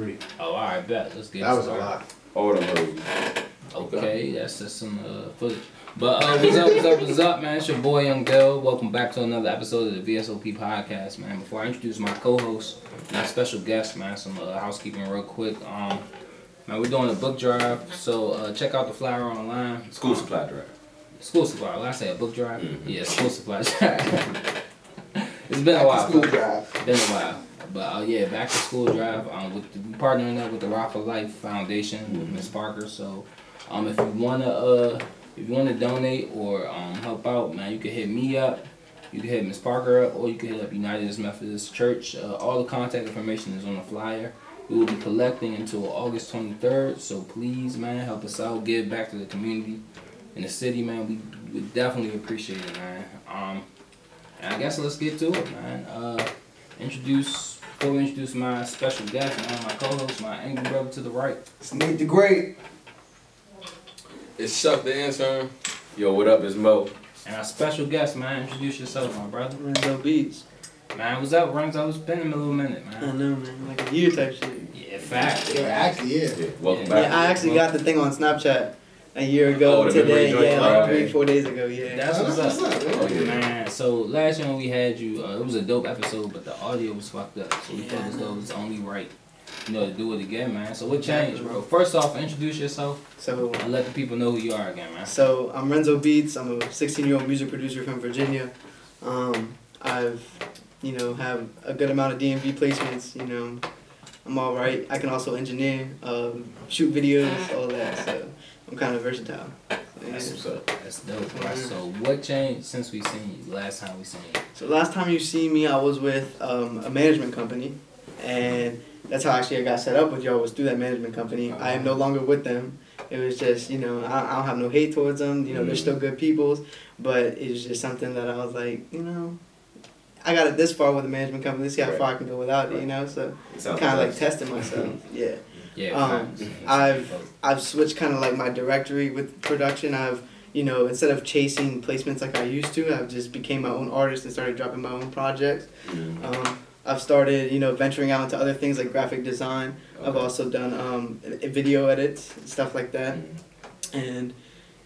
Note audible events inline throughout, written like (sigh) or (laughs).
Oh, all right, bet. Let's get That was a started. lot. All the. Okay, that's just some uh, footage. But uh, what's up, what's up, what's up, man? It's your boy Young Dell. Welcome back to another episode of the VSOP podcast, man. Before I introduce my co-host, my special guest, man, some uh, housekeeping real quick. Um, man, we're doing a book drive, so uh, check out the flyer online. School supply drive. School supply. When I say a book drive, Mhm. yeah, school supply drive. (laughs) it's been a while. School drive. Been a while. But uh, yeah, back to school drive. Um, with the, partnering up with the Rock for Life Foundation with Miss Parker. So, um, if you wanna uh, if you wanna donate or um help out, man, you can hit me up. You can hit Miss Parker up, or you can hit up United Methodist Church. Uh, all the contact information is on the flyer. We will be collecting until August 23rd. So please, man, help us out. Give back to the community in the city, man. We would definitely appreciate it, man. Um, and I guess let's get to it, man. Uh, introduce before we introduce my special guest, man, my co-host, my angry brother to the right. It's Nate the Great. It's Chuck the intern. Yo, what up? It's Mo. And our special guest, man, introduce yourself, my brother. Renzo Beats. Man, what's up, Renzo? It's been a little minute, man. I man. know, man. Like a year type shit. Yeah, fact. Yeah, actually, yeah. Yeah, welcome Yeah. back. Yeah, I actually got the thing on Snapchat a year ago Oh, today. Yeah, like Okay. three, four days ago. Yeah. That's what's up. Oh, man. yeah. Man, so last year when we had you, uh, it was a dope episode, but the audio was fucked up. So we Yeah, felt as though it was only right, you know, to do it again, man. So what changed, bro? First off, introduce yourself So, and let the people know who you are again, man. so I'm Renzo Beats. I'm a 16 year old music producer from Virginia. Um, I've, you know, have a good amount of DMV placements. You know, I'm all right. I can also engineer, um, shoot videos, all that. So I'm kind of versatile. So. That's what's up. That's dope, bro. So what changed since we seen you? Last time we seen you. So last time you see me, I was with um, a management company, and that's how actually I got set up with y'all was through that management company. I am no longer with them. It was just you know I, I don't have no hate towards them. You know they're still good peoples, but it's just something that I was like you know. I got it this far with the management company. Let's see how far I can go without it, you know. So kind of like testing myself. (laughs) Yeah. Yeah, Um. I've I've switched kind of like my directory with production. I've you know instead of chasing placements like I used to, I've just became my own artist and started dropping my own projects. Mhm. Um, I've started you know venturing out into other things like graphic design. I've also done um, video edits stuff like that. Mhm. And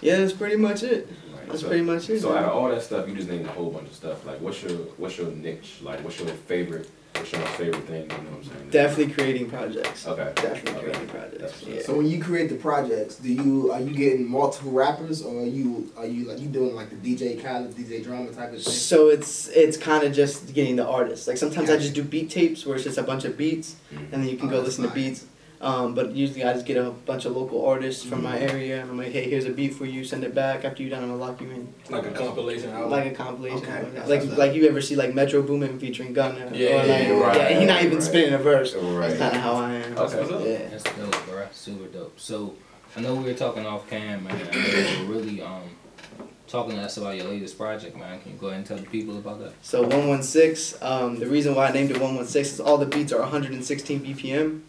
yeah, that's pretty much it. Right, That's so- pretty much it. So out of all that stuff, you just named a whole bunch of stuff. Like, what's your what's your niche? Like, what's your favorite? What's your favorite thing? You know what I'm saying? Definitely creating projects. Okay. Definitely Okay. creating projects. Yeah. So when you create the projects, do you are you getting multiple rappers or are you are you like you doing like the DJ Khaled, DJ drama type of thing? So it's it's kind of just getting the artist. Like sometimes I just do beat tapes where it's just a bunch of beats, Mhm. and then you can Oh, go that's listen to beats. Um, but usually I just get a bunch of local artists from my Mm-hmm. area, and I'm like, hey, here's a beat for you. Send it back. After you're done, I'm gonna lock you in. Like a compilation album. Like a compilation. Okay, album. that's Like like you ever see like Metro Boomin featuring Gunna. Yeah, or yeah, like, yeah, right, yeah, he not even right. spinning a verse. Right. That's kind of how I am. Okay. What's up? Yeah. That's dope, bro. Super dope. So I know we were talking off cam, man. I know you were really um talking to us about your latest project, man. Can you go ahead and tell the people about that? So 116, um, the reason why I named it 116 is all the beats are 116 BPM.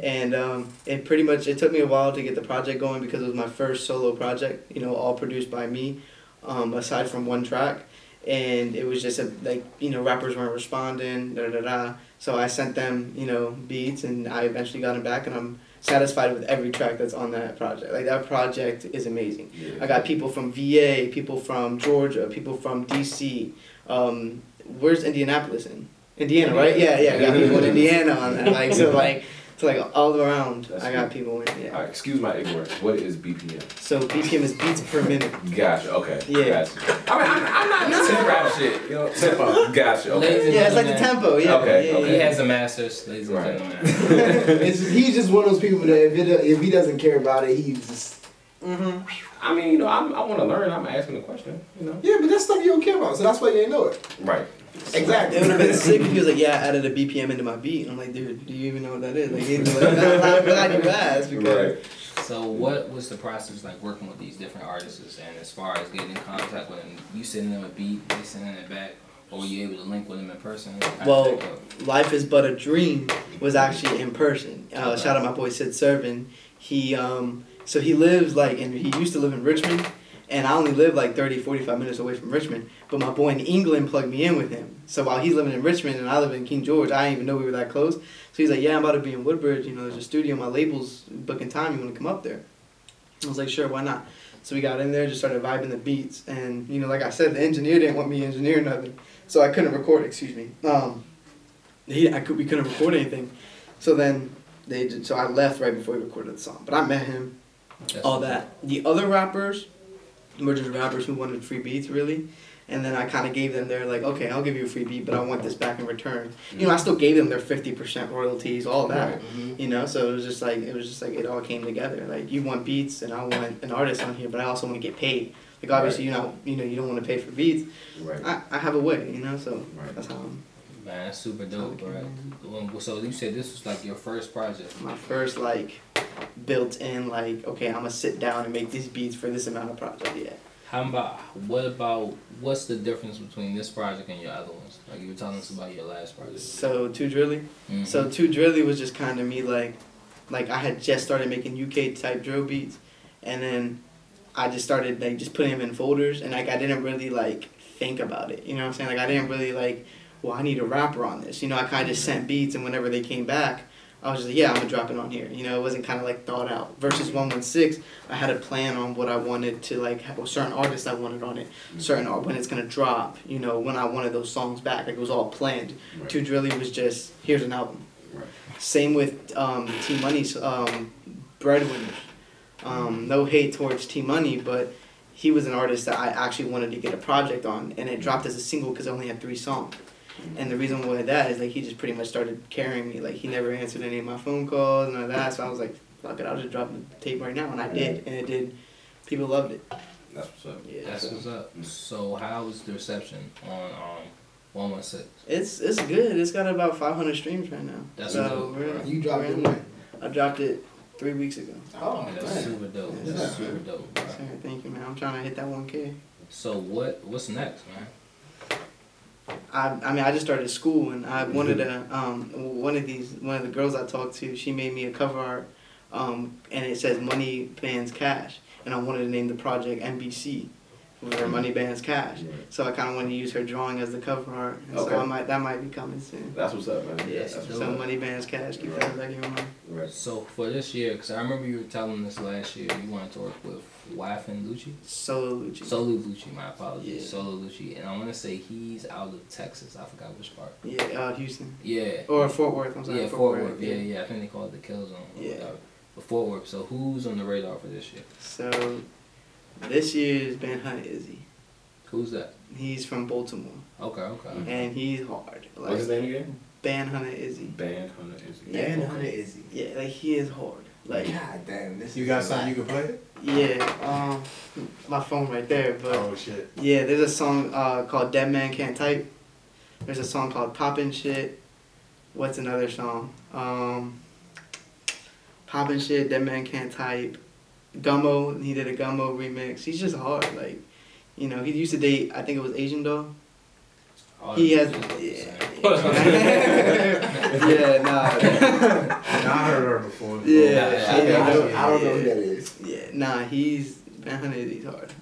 And um, it pretty much, it took me a while to get the project going because it was my first solo project, you know, all produced by me, um, aside from one track. And it was just a, like, you know, rappers weren't responding, da da da. So I sent them, you know, beats and I eventually got them back and I'm satisfied with every track that's on that project. Like, that project is amazing. Yeah. I got people from VA, people from Georgia, people from DC. Um, where's Indianapolis in? Indiana, right? Yeah, yeah. I got people in (laughs) Indiana on that. Like so, like so, like all around. That's I got cool. people in. All Yeah. right, excuse my ignorance. What is BPM? So BPM is beats per minute. Gotcha. Okay. Yeah. Gotcha. I mean, I'm, I'm not into rap shit. You know, tempo. Gotcha. Okay. Ladies and Yeah, it's like the tempo. Yeah. Okay, yeah, okay. He yeah. has a master's, ladies and gentlemen. it's just, he's just one of those people that if, it, if he doesn't care about it, he's just Mm-hmm. I mean, you know, I'm, I want to learn. I'm asking a question. You know. yeah, but that's stuff you don't care about, so that's why you ain't know it. Right. Exactly. It would have been sick if he was like, "Yeah, I added a BPM into my beat." And I'm like, "Dude, do you even know what that is?" Like, he'd like, "I'm glad you asked because." Right. So what was the process like working with these different artists and as far as getting in contact with them, you sending them a beat, they sending it back, or were you able to link with them in person? How Well. Life is But a Dream was actually in person. Uh, shout out my boy Sid Servin. He um so he lives like and he used to live in Richmond And I only live like 30, 45 minutes away from Richmond. But my boy in England plugged me in with him. So while he's living in Richmond and I live in King George, I didn't even know we were that close. So he's like, Yeah, I'm about to be in Woodbridge. You know, there's a studio. My label's booking time. You want to come up there? I was like, Sure, why not? So we got in there, just started vibing the beats. And, you know, like I said, the engineer didn't want me to engineer nothing. So I couldn't record, excuse me. Um, he, I could, we couldn't record anything. So then they did, so I left right before he recorded the song. But I met him That's all that. The other rappers were just rappers who wanted free beats, really. And then I kind of gave them their like, okay, I'll give you a free beat, but I want this back in return. You know, I still gave them their fifty percent royalties, all that. Mhm. You know, so it was just like it was just like it all came together. Like you want beats, and I want an artist on here, but I also want to get paid. Like obviously, you know, you know, you don't want to pay for beats. Right. I, I have a way, you know, so Right. that's how I'm. Man, that's super dope, right? Well, So you said this was like your first project. My first like built in like okay, I'm gonna sit down and make these beats for this amount of project. Yeah. How about what about what's the difference between this project and your other ones? Like you were telling us about your last project. So too drilly. Mhm. So Too Drilly was just kind of me like, like I had just started making UK type drill beats, and then I just started like just putting them in folders, and like I didn't really like think about it. You know what I'm saying? Like I didn't really like, well I need a rapper on this. You know I kind of just sent beats, and whenever they came back, I was just like, yeah I'm gonna drop it on here. You know it wasn't kind of like thought out. Versus One One Six, I had a plan on what I wanted to like have a certain artist I wanted on it, certain art when it's gonna drop. You know when I wanted those songs back. Like it was all planned. Right. Too Drilly was just here's an album. Right. Same with um, T Money's um, Breadwinners. Um, no hate towards T Money, but he was an artist that I actually wanted to get a project on, and it dropped as a single because I only had three songs. And the reason why that is like he just pretty much started carrying me. Like he never answered any of my phone calls, none of that. So I was like, fuck it, I'll just drop the tape right now, and I did, and it did. People loved it. That's what's up. Yeah, That's so what's up. So how was the reception on um one one six? it's it's good. It's got about 500 streams right now. That's so dope. we're, You dropped it when? I dropped it three weeks ago. Oh, That's man. super dope. Yeah. That's super dope. Bro. Sorry, thank you, man. I'm trying to hit that 1K. So what what's next, man? I, I mean, I just started school and I wanted to, um, one of these, one of the girls I talked to, she made me a cover art, um, and it says Money Bands Cash. And I wanted to name the project NBC for Money Bands Cash. Right. So I kind of want to use her drawing as the cover art. And so Okay. I might, that might be coming soon. That's what's up, man. Yeah, That's what's so up. Money Bands Cash, keep that in the back of your mind. Right. So for this year, because I remember you were telling us last year you wanted to work with Waf and Lucci. Solo Lucci. Solo Lucci, my apologies. Yeah. Solo Lucci, and I want to say he's out of Texas. I forgot which part. Yeah, out uh, Houston. Yeah. Or Fort Worth, I'm sorry. yeah, Fort Worth. Yeah, yeah. I think they call it the Kill Zone. Yeah. whatever. But Fort Worth. So who's on the radar for this year? So this year's Bandhunta Izzy. Who's that? He's from Baltimore. Okay, okay. And he's hard. What's his Like name again? Bandhunta Izzy. Bandhunta is Yeah. Man, how is he? Yeah, like he is hard. Like God damn, this You is got something lot. you can play? yeah, um my phone right there, but Oh shit. yeah, there's a song uh called Dead Man Can't Type. There's a song called Poppin' Shit. What's another song? Um Poppin' Shit, Dead Man Can't Type. Gummo, he did a Gummo remix. He's just hard, like you know, he used to date I think it was Asian doll. All He has yeah. yeah, (laughs) nah. I heard her before. Yeah, I, don't- I don't, I don't know who that is. Yeah, nah, he's Bandhunta Izzy's hard.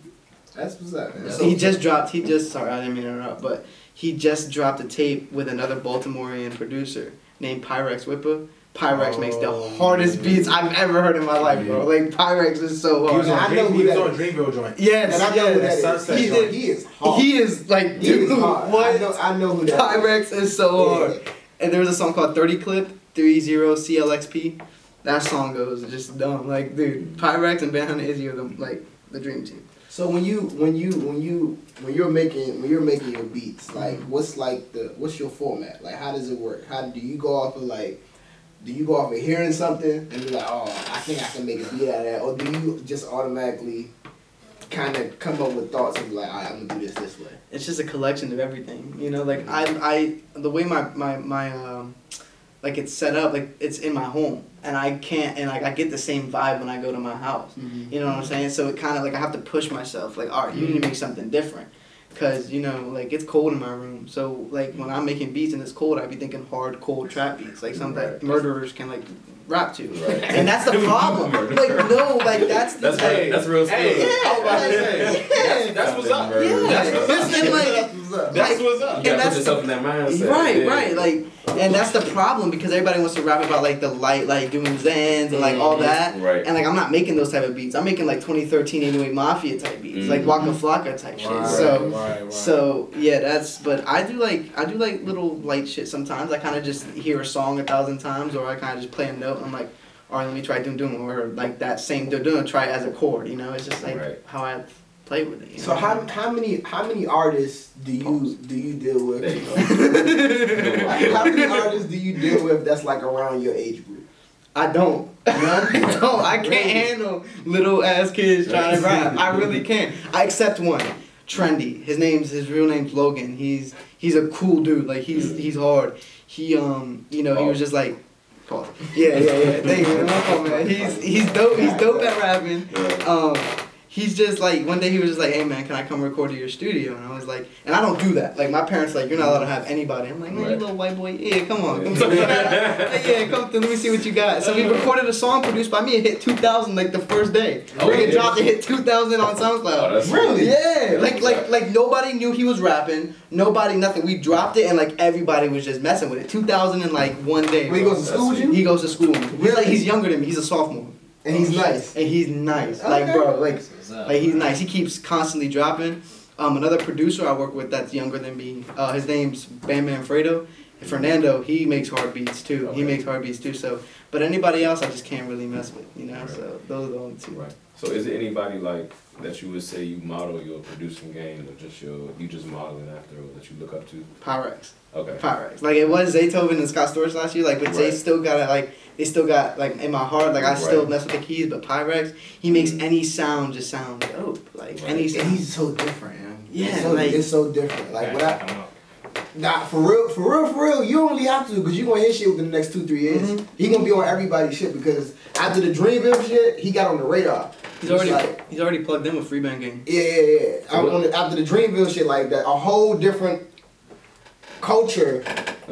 That's what's up, man. So, he just dropped. He just sorry, I didn't mean to interrupt, but he just dropped a tape with another Baltimorean producer named Pyrex Whippa. Pyrex makes the Oh. hardest beats I've ever heard in my life, bro. Like Pyrex is so He was hard. on, I know he was on. Dreamville joint. Yes, and I know who that yes. is. Sunset He He, did. he is hard. He is like, He dude, is hard. what? I know, I know who that is. Pyrex is so hard. Yeah. And there was a song called 30 Clip, 30 CLXP. That song goes just dumb. Like, dude, Pyrex and Bandhunta Izzy are the, like, the dream team. So when you when you when you when you're making when you're making your beats, like Mm-hmm. what's like the what's your format? Like how does it work? How do you go off of like do you go off of hearing something and be like, oh, I think I can make a beat out of that, or do you just automatically kind of come up with thoughts and be like, all right, I'm gonna do this this way? it's just a collection of everything you know like mm-hmm. i i the way my my my um like it's set up like it's in my home and i can't and like i get the same vibe when i go to my house. Mm-hmm. You know what i'm saying? So it kind of like i have to push myself like all right you need to mm-hmm. make something different because you know like it's cold in my room so like when i'm making beats and it's cold i be thinking hard cold trap beats like something that murderers can like rap to, Right. and that's the (laughs) problem. like no, like that's the That's like, real, that's real skill. Yeah, oh, I was about to like, say, yeah. that's, that's what's up. Yeah. That's what's up. And like, That's like- what's up. You gotta put yourself in that mindset. Right, yeah. right. Like, and that's the problem because everybody wants to rap about like the light, like doing Zans and like all that. Right. And like, I'm not making those type of beats. I'm making like 2013 808 Mafia type beats, like Mhm. Waka Flocka type shit. Right, So, right, right. so yeah, that's. But I do like I do like little light shit sometimes. I kind of just hear a song a thousand times, or I kind of just play a note. And I'm like, all right, let me try doom doom, or like that same doom doom, try it as a chord. You know, it's just like Right. how I play with it. So know? how how many how many artists do you do you deal with? You go. (laughs) how many artists do you deal with that's like around your age group? I don't. (laughs) I don't. I can't Really? handle little ass kids trying to (laughs) rap. I really can't. I accept one. Trendy. His name's his real name's Logan. He's he's a cool dude. Like he's he's hard. He um you know he was just like. Pause. Yeah yeah yeah. Thank you. No problem, man. He's he's dope. He's dope at rapping. Um, he's just like one day he was just like, "Hey man, can I come record at your studio?" And I was like, and I don't do that. Like my parents like, "You're not allowed to have anybody." I'm like, "Man, you little white boy, yeah, come on, (laughs) come through. (laughs) yeah, come through. Let me see what you got." So we recorded a song produced by me. It hit 2,000 like the first day. Oh, we yeah. dropped it, hit 2,000 on Oh, SoundCloud. that's Really? Yeah, like Yeah. like like nobody knew he was rapping. Nobody, nothing. We dropped it and like everybody was just messing with it. 2,000 in like one day. When he goes to school with you, He goes to school. He's like Really? he's younger than me. He's a sophomore. and he's nice. And he's nice. Like bro, like That's what's up. like he's nice. He keeps constantly dropping. Um, another producer I work with that's younger than me. Uh, his name's Bam Bam Fredo. Fernando, he makes hard beats too. He makes hard beats too. So, but anybody else, I just can't really mess with. You know. Right. So those are the only two. Right. So is it anybody like that you would say you model your producing game or just your you just modeling after or that you look up to? Pyrex. Okay. Pyrex. Like it was Zaytoven and Scott Storch last year. Like, but they still got it. Like they still got like in my heart. Like I still mess with the keys. But Pyrex, he makes Mhm. any sound just sound dope. Like Right. any And sound. he's so different, man. Yeah, it's so, like- it's so different. Like Yeah, what I, check 'em out. Nah, for real, for real, for real. You only have to because you gonna hit shit within the next two, three years. Mhm. He gonna be on everybody's shit because after the Dreamville shit, he got on the radar. He's already like, he's already plugged in with Free Band Gang. yeah, yeah, yeah. So I, on the, after the Dreamville shit like that, a whole different culture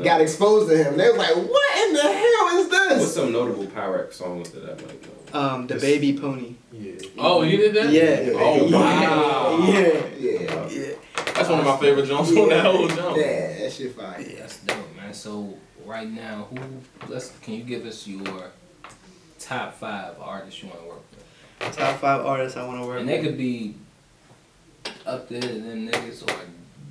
got exposed to him. They was like, "What in the hell is this?" What's some notable Pyrex songs that I might know? Um, the baby pony. Yeah, Oh, you did that? Yeah. Oh, wow. Yeah. yeah, Yeah. That's one of my favorite jumps on that whole jump. Yeah, that shit fire. That's dope, man. So right now, who? Let's. Can you give us your top five artists you want to work with? Top five artists I want to work with. And they could be up there to them niggas or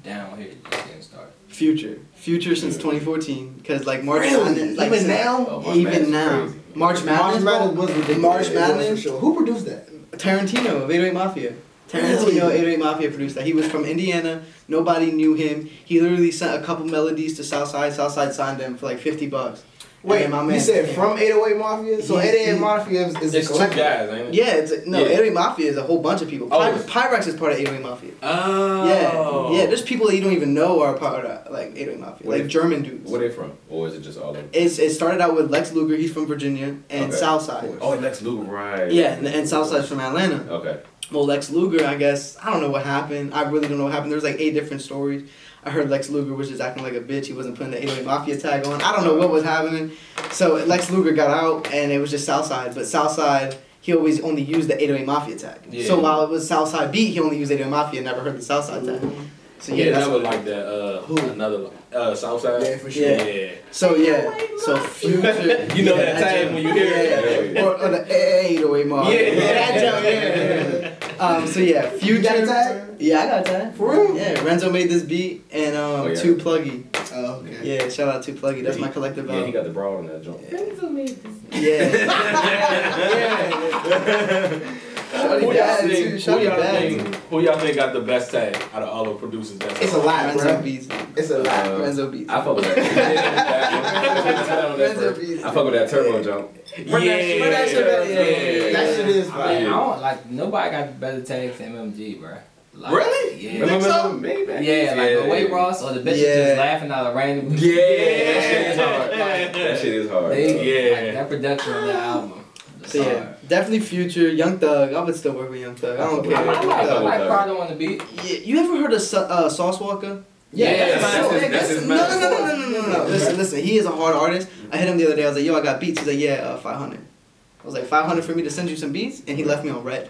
down here just getting started. Future. Future since 2014. Because like March Really? Madness. Like, Even now? Oh, March Even Madness is now. crazy. March Madness. March Madness was ridiculous. March It was Madness? sure. Who produced that? Tarentino of 808 Mafia. Tarentino Really? 808 Mafia produced that. He was from Indiana. Nobody knew him. He literally sent a couple melodies to Southside. Southside signed him for like 50 bucks. And Wait, then my you said came. from 808 Mafia? So He- 808 he- Mafia is, is a It's two collective. guys, ain't it? Yeah, it's no, Yeah. 808 Mafia is a whole bunch of people. Oh, Py- it's- Pyrex is part of 808 Mafia. Oh. Yeah, yeah. There's people that you don't even know are part of like 808 Mafia, Where like they- German dudes. Where they from? Or is it just all over? It's it started out with Lex Luger. He's from Virginia and Okay. Southside. Oh, Lex Luger, right. Yeah, and, and Southside's from Atlanta. Okay. Well, Lex Luger, I guess I don't know what happened. I really don't know what happened. There's like eight different stories. I heard Lex Luger was just acting like a bitch. He wasn't putting the 808 Mafia tag on. I don't know what was happening. So Lex Luger got out, and it was just Southside. But Southside, he always only used the 808 Mafia tag. Yeah. So while it was Southside beat, he only used 808 Mafia. Never heard the Southside tag. So yeah, Yeah, that's that was like that. Uh, Who? Another uh, Southside. Yeah, for sure. Yeah. Yeah. So yeah, so future. You know yeah, that tag when you hear it? yeah. Or, or the 808 Mafia. Yeah. yeah, that joke, yeah, yeah. Um, so yeah, future. You got a tag? Yeah, I got a tag. For real? Yeah, Renzo made this beat and um, Oh, yeah. Two Pluggy. Oh, okay. Yeah, shout out to Pluggy. That's Yeah, my collective Yeah, he got the broad on that joint. Yeah. Renzo made this. (laughs) yeah. (laughs) yeah. Shorty Who y'all bad think? too. Who y'all bad think? too. Who y'all think got the best tag out of all the producers? That's It's a lot, Renzo bro. Beats. It's a lot. Uh, Renzo Beats. I fuck with that. (laughs) Renzo Beats. I fuck with that turbo jump. Yeah. That shit. Yeah, yeah, yeah. That shit is I, I don't like nobody got better tags than MMG, bro. Like, Really? Yeah. Think so? Maybe. Yeah, like the Wade Ross or the bitches Yeah. just laughing out of random. Yeah, (laughs) that shit is hard. That shit is hard. They, Yeah. like, that production on that album. Is So yeah, hard. definitely Future, Young Thug. I would still work with Young Thug. I don't I I, care. I, like, I Thug. like Prado on the beat. Yeah, you ever heard of Sa- uh, Sauce Walka? Yeah, that's that's his- that's his No, no, no, no, no, no, no, no. Listen, listen. He is a hard artist, I hit him the other day. I was like, "Yo, I got beats." He's like, "Yeah, uh, 500." I was like, "500 for me to send you some beats," and he left me on read.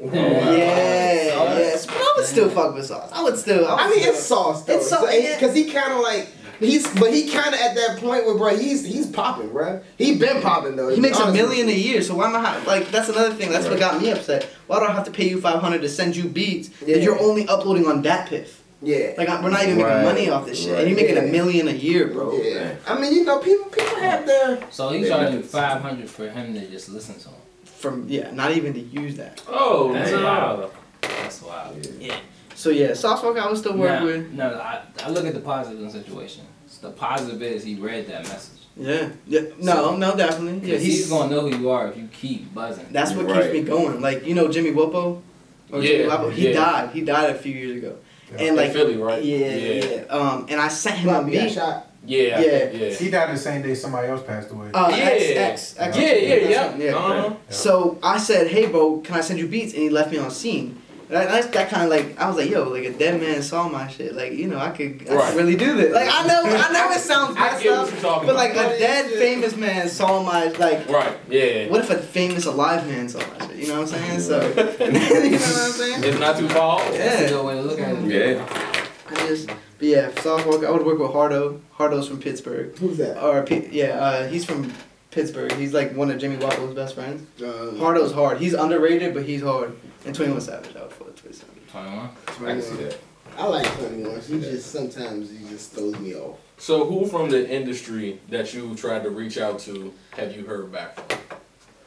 Oh, Yeah, wow. yes, but I would still fuck with sauce. I would still. I, would I mean, still- it's sauce though. It's sauce, So. Cause he kind of like he's, but he kind of at that point where, bro, he's he's popping, bro. He been popping though. He makes a million a year, so why am I ha- like? That's another thing. That's what got me upset. Why do I have to pay you 500 to send you beats Yeah. that you're only uploading on that piff? Yeah. Like I, we're not even making money off this shit, right. and you're making Yeah. a million a year, bro. Yeah. I mean, you know, people people have their So he's Yeah, charging methods. five hundred for him to just listen to him. From yeah, not even to use that. Oh, That's wild. That's wild. Yeah. So yeah, soft walk I would still work Now, with. no, I, I look at the positive in the situation. The positive is he read that message. Yeah, yeah. No, So- no, definitely. Yeah, he's, he's gonna know who you are if you keep buzzing. That's what Right. keeps me going. Like you know Jimmy Wopo, or Yeah, Jimmy Wopo, he yeah. died. He died a few years ago. And In like Philly, right? Yeah, Yeah. yeah, Um, and I sent him a Bobby beat. shot. Yeah, Yeah. think- yeah. He died the same day somebody else passed away. Uh, Yeah. X, X, X, Yeah, yeah, yeah. yeah. Uh-huh. So I said, "Hey, bro, can I send you beats?" And he left me on seen. That, that, that kind of like I was like, "Yo, like a dead man saw my shit. Like you know, I could, I Right. could really do this. Like I know, I know it sounds (laughs) I messed up, you're talking but like a dead famous man saw my like. Right, yeah. What if a famous alive man saw my shit? You know what I'm saying? So, (laughs) (laughs) you know what I'm saying? It's not too far. That's a Yeah. good way to look at it. Yeah. I just, but yeah, sauce walk. I would work with Hardo. Hardo's from Pittsburgh. Who's that? Or P- yeah, uh, he's from Pittsburgh. He's like one of Jimmy Wopo's best friends. Uh, Hardo's hard. He's underrated, but he's hard. And Twenty One Savage, I would fuck with Twenty Savage. Twenty one. I can see that. I like Twenty One. He just sometimes he just throws me off. So, who from the industry that you tried to reach out to have you heard back from?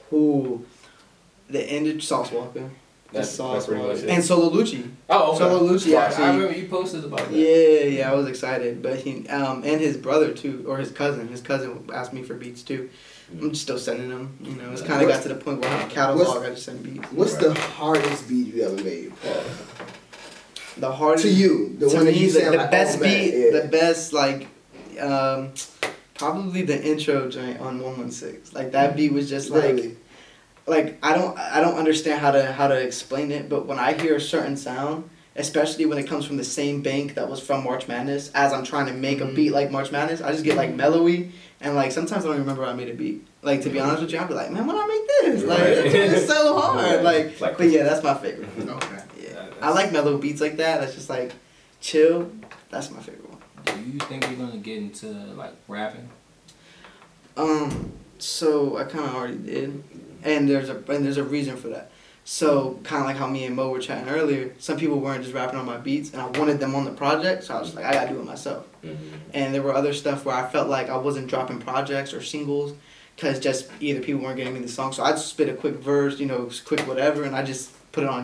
Who? the ended Sauce Walka. That's, Just Sauce that's pretty much it. And Solo Lucci. oh, okay. Solo Lucci I actually. remember you posted about that. Yeah, yeah, I was excited, but he um and his brother too, or his cousin. His cousin asked me for beats too. I'm just still sending them. You know, it's kind of got to the point where I have a catalog. What's- I just send beats. What's the hardest beat you ever made? The hardest To you, the to one that you the, sound the like, best oh, beat, yeah. the best like, um, probably the intro joint on One One Six. Like that beat was just like, Really? Like I don't, I don't understand how to how to explain it. But when I hear a certain sound, especially when it comes from the same bank that was from March Madness, as I'm trying to make a Mhm. beat like March Madness, I just get like mellowy and like sometimes I don't remember I made a beat. Like to be honest with you, I'll be like, man, when I make this, like Right. (laughs) it's so (laughs) hard. Like, like but yeah, that's my favorite. (laughs) Okay. Yeah, I like mellow beats like that. That's just like chill. That's my favorite one. Do you think you're gonna get into like rapping? Um, so I kind of already did, and there's a and there's a reason for that. So kind of like how me and Mo were chatting earlier, some people weren't just rapping on my beats, and I wanted them on the project, so I was like, I gotta do it myself. Mhm. And there were other stuff where I felt like I wasn't dropping projects or singles, cause just either people weren't getting me the song, so I just spit a quick verse, you know, quick whatever, and I just put it on